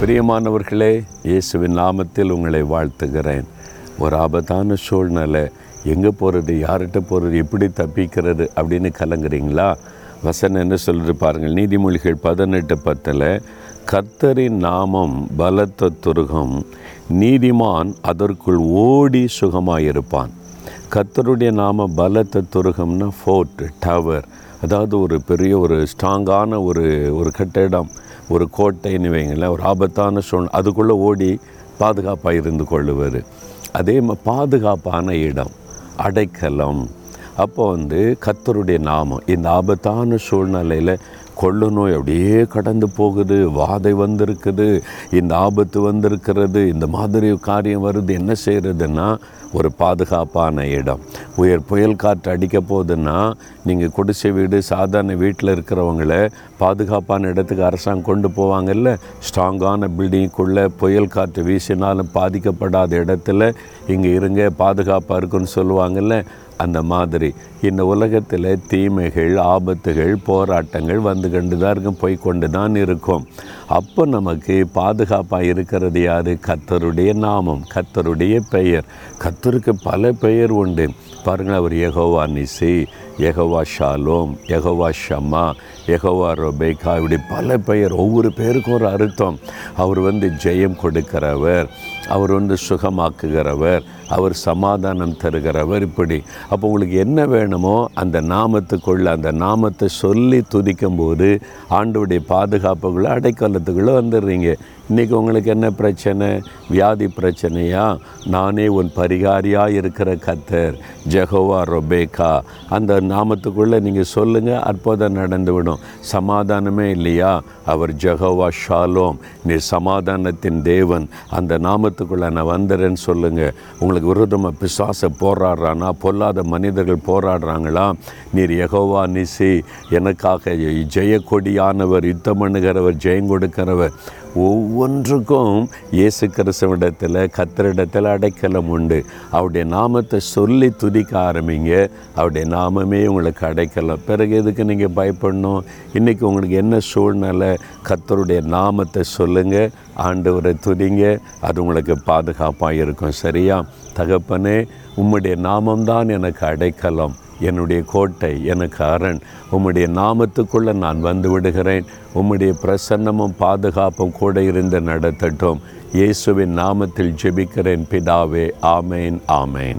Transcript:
பிரியமானவர்களே இயேசுவின் நாமத்தில் உங்களை வாழ்த்துகிறேன். ஒரு ஆபத்தான சூழ்நிலை. எங்கே போகிறது யார்கிட்ட போகிறது எப்படி தப்பிக்கிறது அப்படின்னு கலங்குறீங்களா? வசனம் என்ன சொல்லிட்டு பாருங்கள். நீதிமொழிகள் பதினெட்டு பத்தில் கத்தரின் நாமம் பலத்த துருகம் நீதிமான் அதற்குள் ஓடி சுகமாயிருப்பான். கத்தருடைய நாம பலத்த துருகம்னா ஃபோர்ட் டவர். அதாவது ஒரு பெரிய ஒரு ஸ்ட்ராங்கான ஒரு ஒரு கட்டிடம் ஒரு கோட்டைன்னு வைங்களேன் ஒரு ஆபத்தான சூழ் அதுக்குள்ளே ஓடி பாதுகாப்பாக இருந்து கொள்ளுவார் அதே மாதிரி பாதுகாப்பான இடம் அடைக்கலம். அப்போ வந்து கத்தருடைய நாமம் இந்த ஆபத்தான சூழ்நிலையில் கொள்ளு நோய் அப்படியே கடந்து போகுது வாதை வந்திருக்குது இந்த ஆபத்து வந்திருக்கிறது இந்த மாதிரி காரியம் வருது என்ன செய்கிறதுன்னா ஒரு பாதுகாப்பான இடம். உயர் புயல் காற்று அடிக்க போகுதுன்னா நீங்கள் குடிசை வீடு சாதாரண வீட்டில் இருக்கிறவங்கள பாதுகாப்பான இடத்துக்கு அரசாங்கம் கொண்டு போவாங்கல்ல? ஸ்ட்ராங்கான பில்டிங்குள்ளே புயல் காற்று வீசினாலும் பாதிக்கப்படாத இடத்துல இங்கே இருங்க பாதுகாப்பாக இருக்குன்னு சொல்லுவாங்கல்ல? அந்த மாதிரி இந்த உலகத்தில் தீமைகள் ஆபத்துகள் போராட்டங்கள் வந்து கண்டு தான் இருக்கும் போய் கொண்டு தான் இருக்கும். அப்போ நமக்கு பாதுகாப்பாக இருக்கிறது யார்? கத்தருடைய நாமம் கத்தருடைய பெயர். கத்தருக்கு பல பெயர் உண்டு. பாருங்கள் அவர் யெகோவா நிசி. எகவா ஷாலோம் எகவா ஷம்மா எகவா ரொபேகா இப்படி பல பெயர் ஒவ்வொரு பேருக்கும் ஒரு அர்த்தம். அவர் வந்து ஜெயம் கொடுக்கிறவர் அவர் வந்து சுகமாக்குகிறவர் அவர் சமாதானம் தருகிறவர் இப்படி. அப்போ உங்களுக்கு என்ன வேணுமோ அந்த நாமத்துக்குள்ளே அந்த நாமத்தை சொல்லி துதிக்கும்போது ஆண்டோடைய பாதுகாப்புக்குள்ளே அடைக்கலத்துக்குள்ளே வந்துடுறீங்க. இன்றைக்கி உங்களுக்கு என்ன பிரச்சனை? வியாதி பிரச்சனையா? நானே உன் பரிகாரியாக இருக்கிற கத்தர் ஜெகோவா ரொபேகா அந்த நாமத்துக்குள்ளே நீங்கள் சொல்லுங்கள் அற்புதம் நடந்துவிடும். சமாதானமே இல்லையா? அவர் ஜெகோவா ஷாலோம். நீர் சமாதானத்தின் தேவன். அந்த நாமத்துக்குள்ளே நான் வந்துடுறேன்னு சொல்லுங்கள் உங்களுக்கு விரோதமாக பிசாசை போராடுறானா? பொல்லாத மனிதர்கள் போராடுறாங்களா? நீர் யெகோவா நிசி. எனக்காக ஜெயக்கொடியானவர் யுத்தம் பண்ணுகிறவர் ஜெயம் கொடுக்கிறவர். ஒவ்வொன்றுக்கும் இயேசு கிறிஸ்தவிடத்தில் கத்தரிடத்தில் அடைக்கலம் உண்டு. அவருடைய நாமத்தை சொல்லி துதிக்க ஆரம்பிங்க. அவருடைய நாமமே உங்களுக்கு அடைக்கலம். பிறகு எதுக்கு நீங்கள் பயப்படணும்? இன்றைக்கி உங்களுக்கு என்ன சூழ்நிலை? கத்தருடைய நாமத்தை சொல்லுங்கள் ஆண்டவரை துதிங்க. அது உங்களுக்கு பாதுகாப்பாக இருக்கும். சரியா? தகப்பனே உம்முடைய நாமம்தான் எனக்கு அடைக்கலம். என்னுடைய கோட்டை எனக்கு அரண். உம்முடைய நாமத்துக்குள்ளே நான் வந்து விடுகிறேன். உம்முடைய பிரசன்னமும் பாதுகாப்பும் கூட இருந்து நடத்தட்டும். இயேசுவின் நாமத்தில் ஜெபிக்கிறேன் பிதாவே. ஆமேன் ஆமேன்.